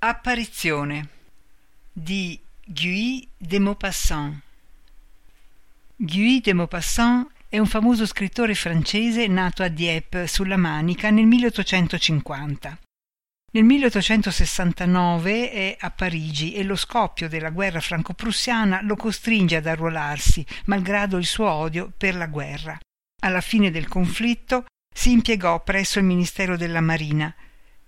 Apparizione di Guy de Maupassant Guy de Maupassant è un famoso scrittore francese nato a Dieppe sulla Manica nel 1850. Nel 1869 è a Parigi e lo scoppio della guerra franco-prussiana lo costringe ad arruolarsi, malgrado il suo odio per la guerra. Alla fine del conflitto si impiegò presso il Ministero della Marina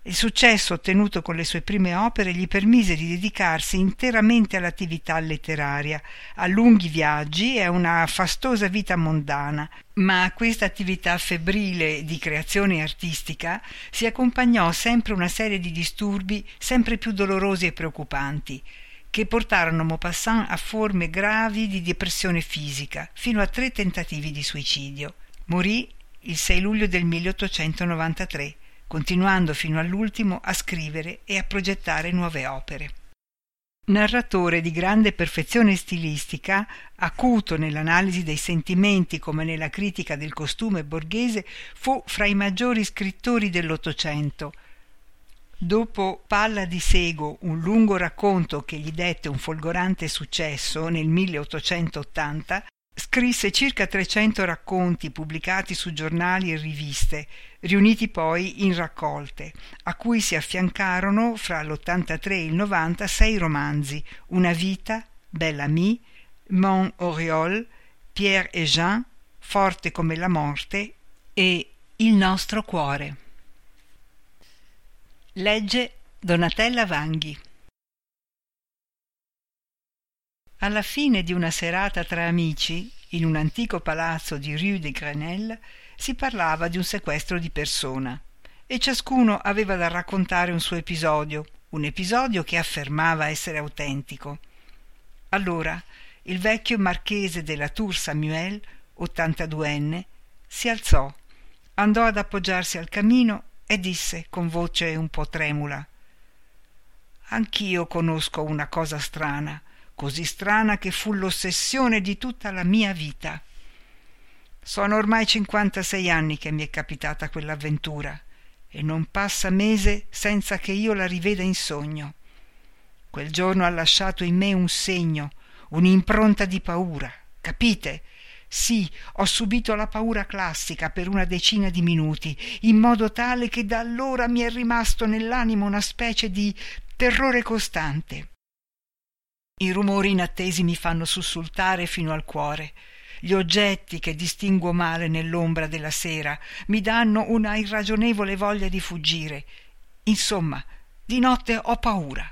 il successo ottenuto con le sue prime opere gli permise di dedicarsi interamente all'attività letteraria, a lunghi viaggi e a una fastosa vita mondana, ma a questa attività febbrile di creazione artistica si accompagnò sempre una serie di disturbi sempre più dolorosi e preoccupanti, che portarono Maupassant a forme gravi di depressione fisica, fino a tre tentativi di suicidio. Morì il 6 luglio del 1893 continuando fino all'ultimo a scrivere e a progettare nuove opere. Narratore di grande perfezione stilistica, acuto nell'analisi dei sentimenti come nella critica del costume borghese, fu fra i maggiori scrittori dell'Ottocento. Dopo Palla di Sego, un lungo racconto che gli dette un folgorante successo nel 1880, Scrisse circa 300 racconti pubblicati su giornali e riviste, riuniti poi in raccolte, a cui si affiancarono fra l'83 e il 90 sei romanzi, Una vita, Belle Amie, Mont Oriol, Pierre et Jean, Forte come la morte e Il nostro cuore. Legge Donatella Vanghi. Alla fine di una serata tra amici, in un antico palazzo di Rue de Grenelle, si parlava di un sequestro di persona e ciascuno aveva da raccontare un suo episodio, un episodio che affermava essere autentico. Allora il vecchio marchese della Tour Samuel, 82enne, si alzò, andò ad appoggiarsi al camino e disse con voce un po' tremula Anch'io conosco una cosa strana così strana che fu l'ossessione di tutta la mia vita. Sono ormai cinquantasei anni che mi è capitata quell'avventura e non passa mese senza che io la riveda in sogno. Quel giorno ha lasciato in me un segno, un'impronta di paura, capite? Sì, ho subito la paura classica per una decina di minuti, in modo tale che da allora mi è rimasto nell'animo una specie di terrore costante. I rumori inattesi mi fanno sussultare fino al cuore. Gli oggetti che distinguo male nell'ombra della sera mi danno una irragionevole voglia di fuggire. Insomma, di notte ho paura.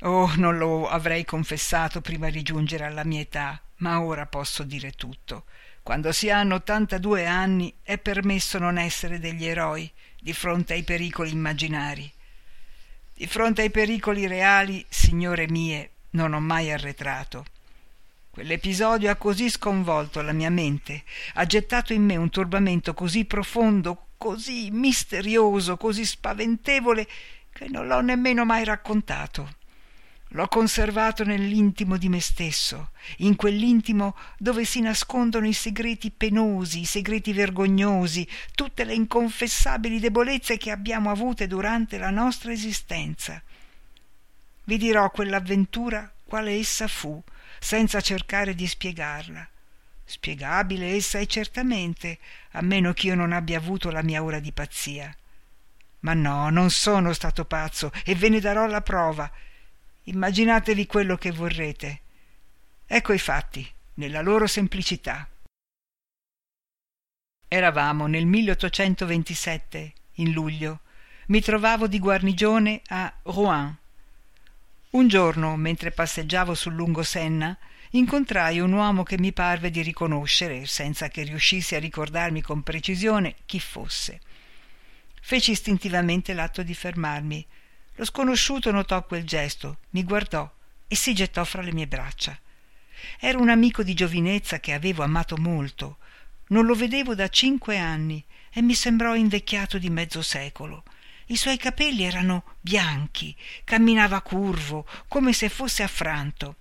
Oh, non lo avrei confessato prima di giungere alla mia età, ma ora posso dire tutto. Quando si hanno ottantadue anni è permesso non essere degli eroi di fronte ai pericoli immaginari. Di fronte ai pericoli reali, signore mie, non ho mai arretrato. Quell'episodio ha così sconvolto la mia mente, ha gettato in me un turbamento così profondo, così misterioso, così spaventevole, che non l'ho nemmeno mai raccontato. L'ho conservato nell'intimo di me stesso, in quell'intimo dove si nascondono i segreti penosi, i segreti vergognosi, tutte le inconfessabili debolezze che abbiamo avute durante la nostra esistenza. Vi dirò quell'avventura quale essa fu, senza cercare di spiegarla. Spiegabile essa è certamente, a meno ch'io non abbia avuto la mia ora di pazzia. Ma no, non sono stato pazzo e ve ne darò la prova Immaginatevi quello che vorrete. Ecco i fatti, nella loro semplicità. Eravamo nel 1827, in luglio. Mi trovavo di guarnigione a Rouen. Un giorno, mentre passeggiavo sul lungo Senna, incontrai un uomo che mi parve di riconoscere, senza che riuscissi a ricordarmi con precisione chi fosse. Feci istintivamente l'atto di fermarmi lo sconosciuto notò quel gesto, mi guardò e si gettò fra le mie braccia. Era un amico di giovinezza che avevo amato molto. Non lo vedevo da cinque anni e mi sembrò invecchiato di mezzo secolo. I suoi capelli erano bianchi, camminava curvo, come se fosse affranto.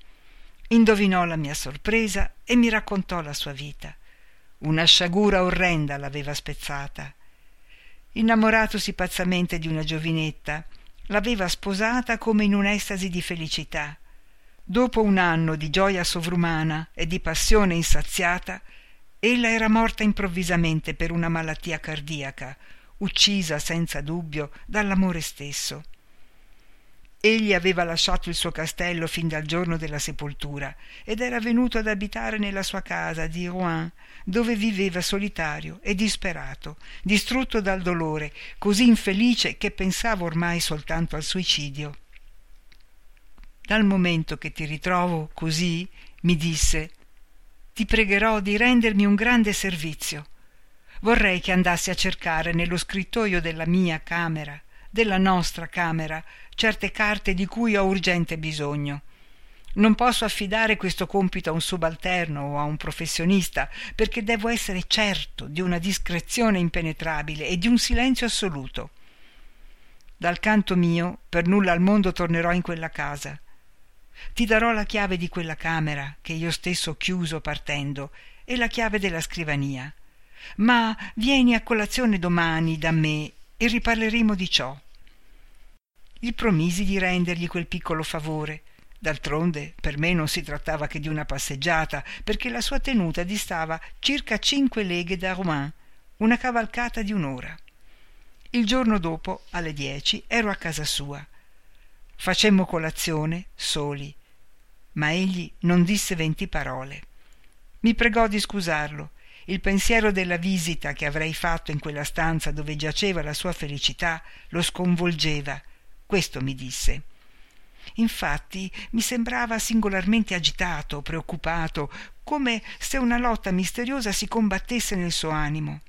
Indovinò la mia sorpresa e mi raccontò la sua vita. Una sciagura orrenda l'aveva spezzata. Innamoratosi pazzamente di una giovinetta, l'aveva sposata come in un'estasi di felicità. Dopo un anno di gioia sovrumana e di passione insaziata, ella era morta improvvisamente per una malattia cardiaca, uccisa senza dubbio dall'amore stesso. Egli aveva lasciato il suo castello fin dal giorno della sepoltura ed era venuto ad abitare nella sua casa di Rouen, dove viveva solitario e disperato, distrutto dal dolore, così infelice che pensava ormai soltanto al suicidio. Dal momento che ti ritrovo così, mi disse, ti pregherò di rendermi un grande servizio. Vorrei che andassi a cercare nello scrittoio della mia camera, della nostra camera, certe carte di cui ho urgente bisogno. Non posso affidare questo compito a un subalterno o a un professionista, perché devo essere certo di una discrezione impenetrabile e di un silenzio assoluto. Dal canto mio, per nulla al mondo tornerò in quella casa. Ti darò la chiave di quella camera che io stesso ho chiuso partendo e la chiave della scrivania. Ma vieni a colazione domani da me e riparleremo di ciò. Gli promisi di rendergli quel piccolo favore. D'altronde per me non si trattava che di una passeggiata, perché la sua tenuta distava circa cinque leghe da Rouen, una cavalcata di un'ora. Il giorno dopo, alle dieci, ero a casa sua. Facemmo colazione soli, ma egli non disse venti parole. Mi pregò di scusarlo. Il pensiero della visita che avrei fatto in quella stanza dove giaceva la sua felicità lo sconvolgeva questo mi disse. Infatti mi sembrava singolarmente agitato, preoccupato, come se una lotta misteriosa si combattesse nel suo animo.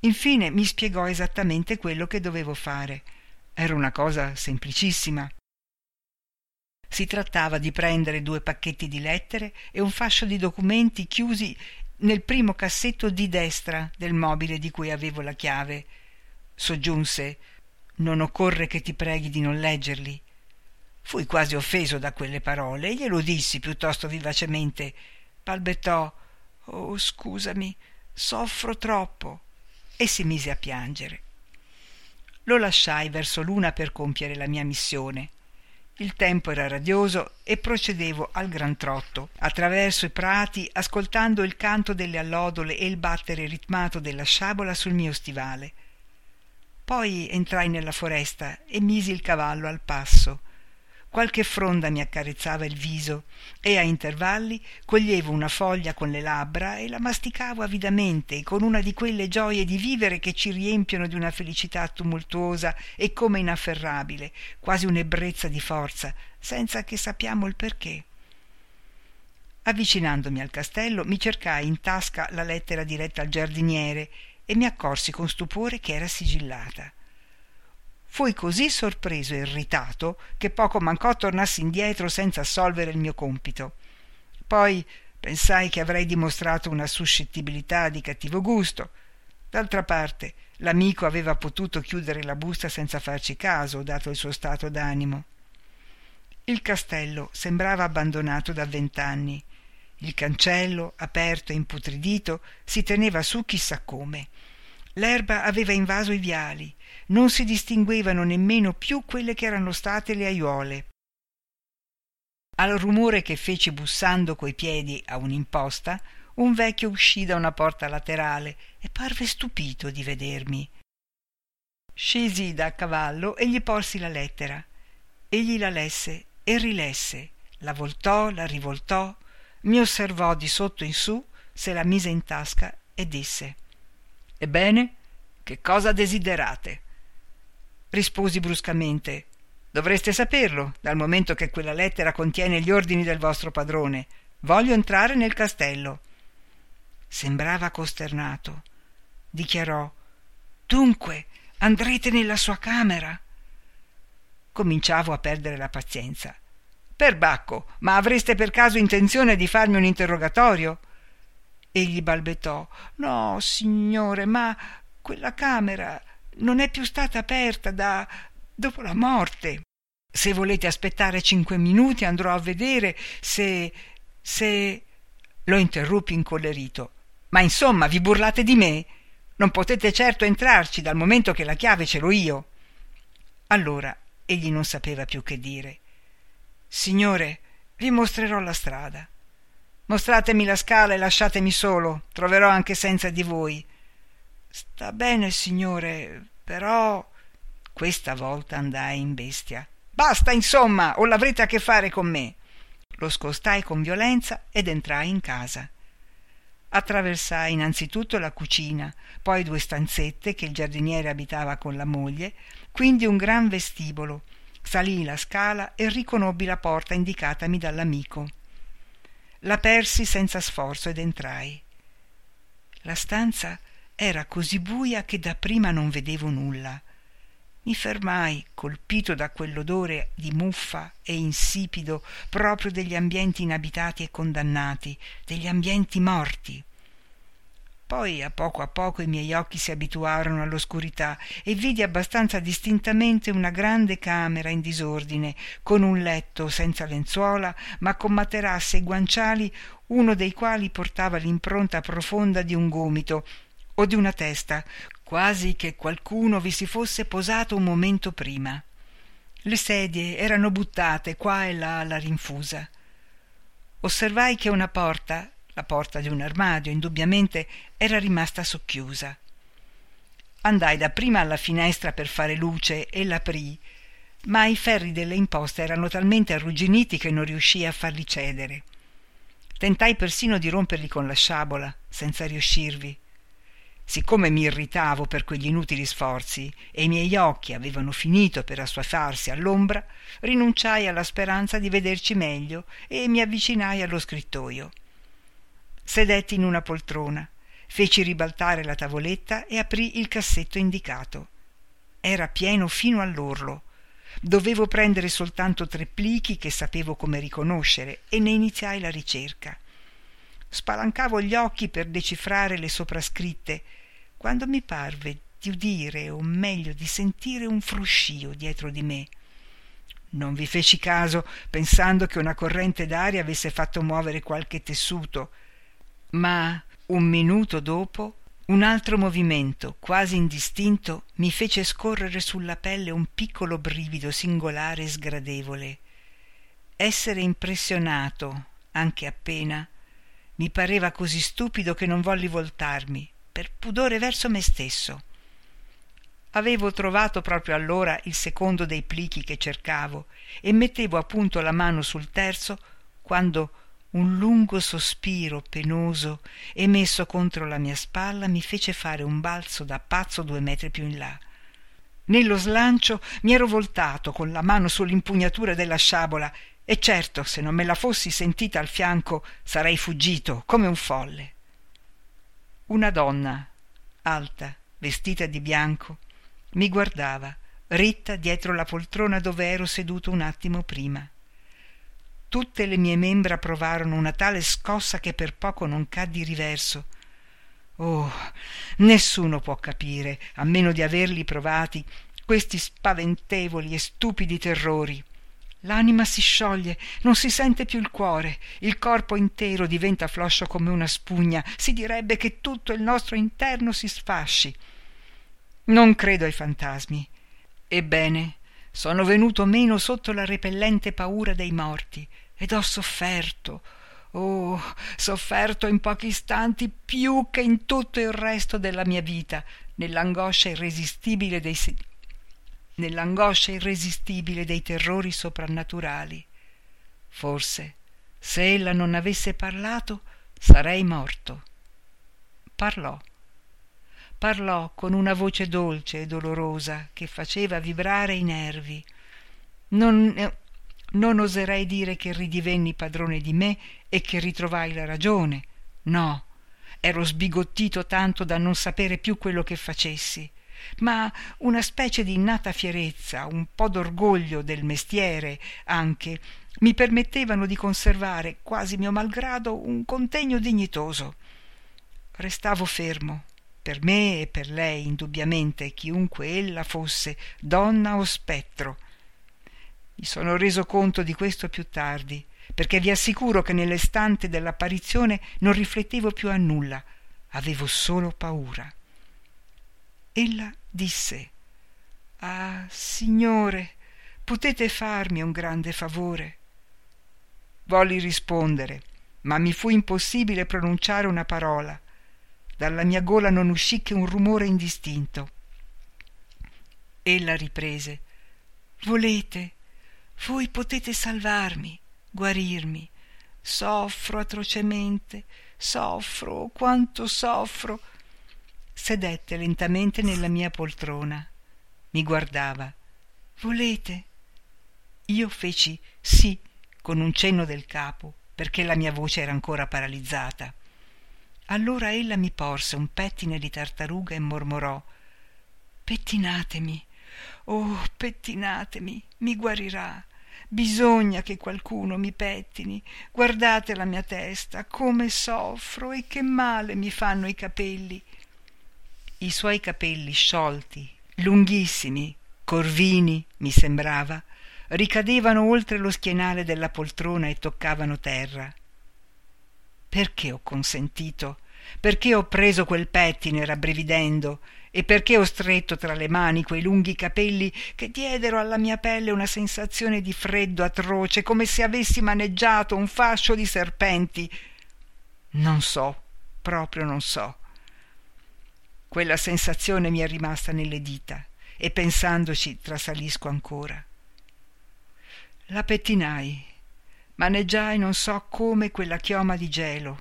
Infine mi spiegò esattamente quello che dovevo fare. Era una cosa semplicissima. Si trattava di prendere due pacchetti di lettere e un fascio di documenti chiusi nel primo cassetto di destra del mobile di cui avevo la chiave. Soggiunse non occorre che ti preghi di non leggerli. Fui quasi offeso da quelle parole e glielo dissi piuttosto vivacemente. Balbettò Oh, scusami, soffro troppo. e si mise a piangere. Lo lasciai verso l'una per compiere la mia missione. Il tempo era radioso e procedevo al gran trotto, attraverso i prati, ascoltando il canto delle allodole e il battere ritmato della sciabola sul mio stivale. Poi entrai nella foresta e misi il cavallo al passo. Qualche fronda mi accarezzava il viso e a intervalli coglievo una foglia con le labbra e la masticavo avidamente con una di quelle gioie di vivere che ci riempiono di una felicità tumultuosa e come inafferrabile, quasi un'ebbrezza di forza, senza che sappiamo il perché. Avvicinandomi al castello mi cercai in tasca la lettera diretta al giardiniere e mi accorsi con stupore che era sigillata. Fui così sorpreso e irritato che poco mancò tornassi indietro senza assolvere il mio compito. Poi pensai che avrei dimostrato una suscettibilità di cattivo gusto. D'altra parte, l'amico aveva potuto chiudere la busta senza farci caso, dato il suo stato d'animo. Il castello sembrava abbandonato da vent'anni il cancello, aperto e imputridito, si teneva su chissà come. L'erba aveva invaso i viali, non si distinguevano nemmeno più quelle che erano state le aiuole. Al rumore che feci bussando coi piedi a un'imposta, un vecchio uscì da una porta laterale e parve stupito di vedermi. Scesi da cavallo e gli porsi la lettera. Egli la lesse e rilesse, la voltò, la rivoltò, mi osservò di sotto in su, se la mise in tasca e disse Ebbene, che cosa desiderate? Risposi bruscamente Dovreste saperlo, dal momento che quella lettera contiene gli ordini del vostro padrone. Voglio entrare nel castello. Sembrava costernato. Dichiarò Dunque, andrete nella sua camera? Cominciavo a perdere la pazienza. Perbacco, ma avreste per caso intenzione di farmi un interrogatorio? Egli balbettò. No, signore, ma quella camera non è più stata aperta da dopo la morte. Se volete aspettare cinque minuti andrò a vedere se. se. lo interruppi incollerito. Ma insomma, vi burlate di me? Non potete certo entrarci dal momento che la chiave ce l'ho io. Allora egli non sapeva più che dire. Signore, vi mostrerò la strada. Mostratemi la scala e lasciatemi solo, troverò anche senza di voi. Sta bene, signore, però. Questa volta andai in bestia. Basta, insomma, o l'avrete a che fare con me. Lo scostai con violenza ed entrai in casa. Attraversai innanzitutto la cucina, poi due stanzette che il giardiniere abitava con la moglie, quindi un gran vestibolo. Salii la scala e riconobbi la porta indicatami dall'amico. L'apersi senza sforzo ed entrai. La stanza era così buia che dapprima non vedevo nulla. Mi fermai, colpito da quell'odore di muffa e insipido proprio degli ambienti inabitati e condannati, degli ambienti morti. Poi a poco a poco i miei occhi si abituarono all'oscurità e vidi abbastanza distintamente una grande camera in disordine, con un letto senza lenzuola, ma con materassi e guanciali, uno dei quali portava l'impronta profonda di un gomito o di una testa, quasi che qualcuno vi si fosse posato un momento prima. Le sedie erano buttate qua e là alla rinfusa. Osservai che una porta, la porta di un armadio, indubbiamente era rimasta socchiusa. Andai dapprima alla finestra per fare luce e l'aprii, ma i ferri delle imposte erano talmente arrugginiti che non riuscii a farli cedere. Tentai persino di romperli con la sciabola, senza riuscirvi. Siccome mi irritavo per quegli inutili sforzi e i miei occhi avevano finito per assuefarsi all'ombra, rinunciai alla speranza di vederci meglio e mi avvicinai allo scrittoio. Sedetti in una poltrona, feci ribaltare la tavoletta e aprì il cassetto indicato. Era pieno fino all'orlo. Dovevo prendere soltanto tre plichi che sapevo come riconoscere e ne iniziai la ricerca. Spalancavo gli occhi per decifrare le soprascritte quando mi parve di udire, o meglio di sentire un fruscio dietro di me. Non vi feci caso, pensando che una corrente d'aria avesse fatto muovere qualche tessuto, ma un minuto dopo un altro movimento, quasi indistinto, mi fece scorrere sulla pelle un piccolo brivido singolare e sgradevole. Essere impressionato, anche appena, mi pareva così stupido che non volli voltarmi per pudore verso me stesso. Avevo trovato proprio allora il secondo dei plichi che cercavo e mettevo appunto la mano sul terzo quando un lungo sospiro penoso emesso contro la mia spalla mi fece fare un balzo da pazzo due metri più in là. Nello slancio mi ero voltato con la mano sull'impugnatura della sciabola e certo se non me la fossi sentita al fianco sarei fuggito come un folle. Una donna, alta, vestita di bianco, mi guardava, ritta dietro la poltrona dove ero seduto un attimo prima. Tutte le mie membra provarono una tale scossa che per poco non caddi riverso. Oh, nessuno può capire, a meno di averli provati, questi spaventevoli e stupidi terrori. L'anima si scioglie, non si sente più il cuore, il corpo intero diventa floscio come una spugna, si direbbe che tutto il nostro interno si sfasci. Non credo ai fantasmi. Ebbene, sono venuto meno sotto la repellente paura dei morti ed ho sofferto, oh, sofferto in pochi istanti più che in tutto il resto della mia vita, nell'angoscia irresistibile dei nell'angoscia irresistibile dei terrori soprannaturali. Forse, se ella non avesse parlato, sarei morto. Parlò. Parlò con una voce dolce e dolorosa che faceva vibrare i nervi. Non, eh, non oserei dire che ridivenni padrone di me e che ritrovai la ragione. No, ero sbigottito tanto da non sapere più quello che facessi ma una specie di innata fierezza, un po' d'orgoglio del mestiere anche, mi permettevano di conservare, quasi mio malgrado, un contegno dignitoso. Restavo fermo, per me e per lei, indubbiamente, chiunque ella fosse, donna o spettro. Mi sono reso conto di questo più tardi, perché vi assicuro che nell'estante dell'apparizione non riflettevo più a nulla, avevo solo paura. Ella disse Ah, signore, potete farmi un grande favore? Volli rispondere, ma mi fu impossibile pronunciare una parola. Dalla mia gola non uscì che un rumore indistinto. Ella riprese. Volete? Voi potete salvarmi, guarirmi. Soffro atrocemente, soffro, quanto soffro. Sedette lentamente nella mia poltrona. Mi guardava. Volete? Io feci sì con un cenno del capo, perché la mia voce era ancora paralizzata. Allora ella mi porse un pettine di tartaruga e mormorò Pettinatemi, oh, pettinatemi, mi guarirà. Bisogna che qualcuno mi pettini. Guardate la mia testa, come soffro e che male mi fanno i capelli. I suoi capelli sciolti, lunghissimi, corvini, mi sembrava, ricadevano oltre lo schienale della poltrona e toccavano terra. Perché ho consentito? Perché ho preso quel pettine rabbrividendo? E perché ho stretto tra le mani quei lunghi capelli che diedero alla mia pelle una sensazione di freddo atroce, come se avessi maneggiato un fascio di serpenti? Non so, proprio non so. Quella sensazione mi è rimasta nelle dita e pensandoci trasalisco ancora. La pettinai, maneggiai non so come quella chioma di gelo,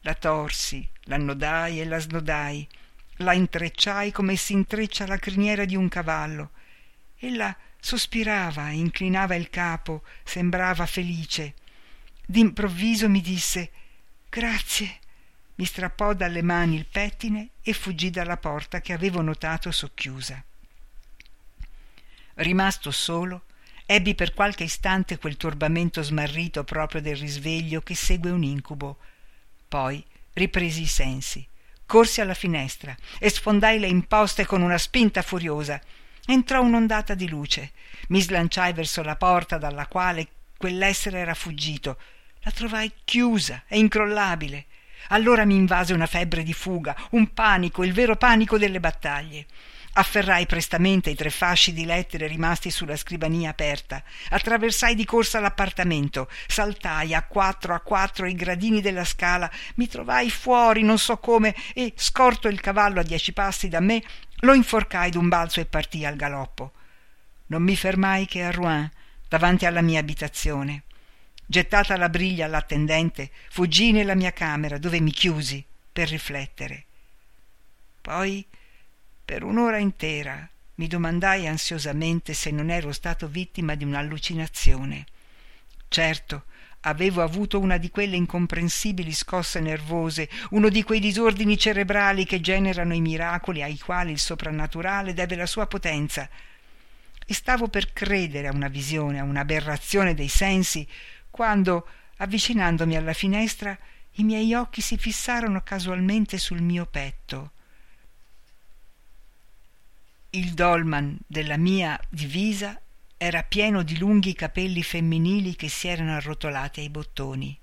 la torsi, l'annodai e la snodai, la intrecciai come si intreccia la criniera di un cavallo. Ella sospirava, inclinava il capo, sembrava felice. D'improvviso mi disse Grazie. Mi strappò dalle mani il pettine e fuggì dalla porta che avevo notato socchiusa. Rimasto solo, ebbi per qualche istante quel turbamento smarrito proprio del risveglio che segue un incubo. Poi ripresi i sensi. Corsi alla finestra e sfondai le imposte con una spinta furiosa. Entrò un'ondata di luce. Mi slanciai verso la porta dalla quale quell'essere era fuggito. La trovai chiusa e incrollabile. Allora mi invase una febbre di fuga, un panico, il vero panico delle battaglie. Afferrai prestamente i tre fasci di lettere rimasti sulla scrivania aperta, attraversai di corsa l'appartamento, saltai a quattro a quattro i gradini della scala, mi trovai fuori non so come e, scorto il cavallo a dieci passi da me, lo inforcai d'un balzo e partii al galoppo. Non mi fermai che a Rouen, davanti alla mia abitazione. Gettata la briglia all'attendente, fuggii nella mia camera, dove mi chiusi per riflettere. Poi per un'ora intera mi domandai ansiosamente se non ero stato vittima di un'allucinazione. Certo, avevo avuto una di quelle incomprensibili scosse nervose, uno di quei disordini cerebrali che generano i miracoli ai quali il soprannaturale deve la sua potenza. E stavo per credere a una visione, a un'aberrazione dei sensi, quando, avvicinandomi alla finestra, i miei occhi si fissarono casualmente sul mio petto. Il dolman della mia divisa era pieno di lunghi capelli femminili che si erano arrotolati ai bottoni.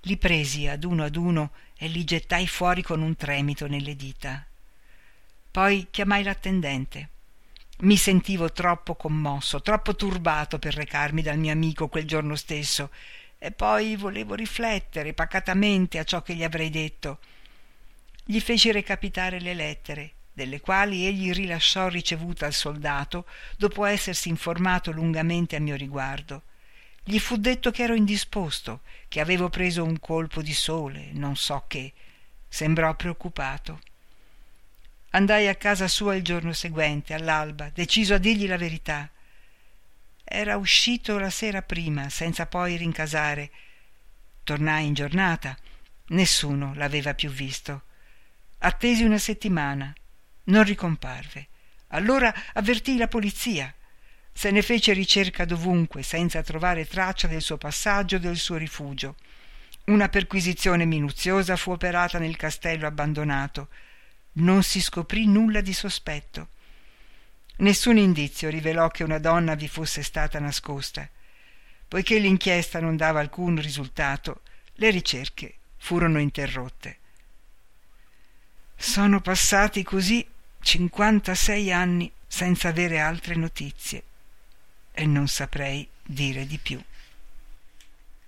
Li presi ad uno ad uno e li gettai fuori con un tremito nelle dita. Poi chiamai l'attendente. Mi sentivo troppo commosso, troppo turbato per recarmi dal mio amico quel giorno stesso, e poi volevo riflettere pacatamente a ciò che gli avrei detto. Gli feci recapitare le lettere delle quali egli rilasciò ricevuta al soldato dopo essersi informato lungamente a mio riguardo. Gli fu detto che ero indisposto, che avevo preso un colpo di sole, non so che. Sembrò preoccupato. Andai a casa sua il giorno seguente, all'alba, deciso a dirgli la verità. Era uscito la sera prima, senza poi rincasare. Tornai in giornata. Nessuno l'aveva più visto. Attesi una settimana non ricomparve. Allora avvertii la polizia. Se ne fece ricerca dovunque, senza trovare traccia del suo passaggio o del suo rifugio. Una perquisizione minuziosa fu operata nel castello abbandonato. Non si scoprì nulla di sospetto. Nessun indizio rivelò che una donna vi fosse stata nascosta. Poiché l'inchiesta non dava alcun risultato, le ricerche furono interrotte. Sono passati così 56 anni senza avere altre notizie. e non saprei dire di più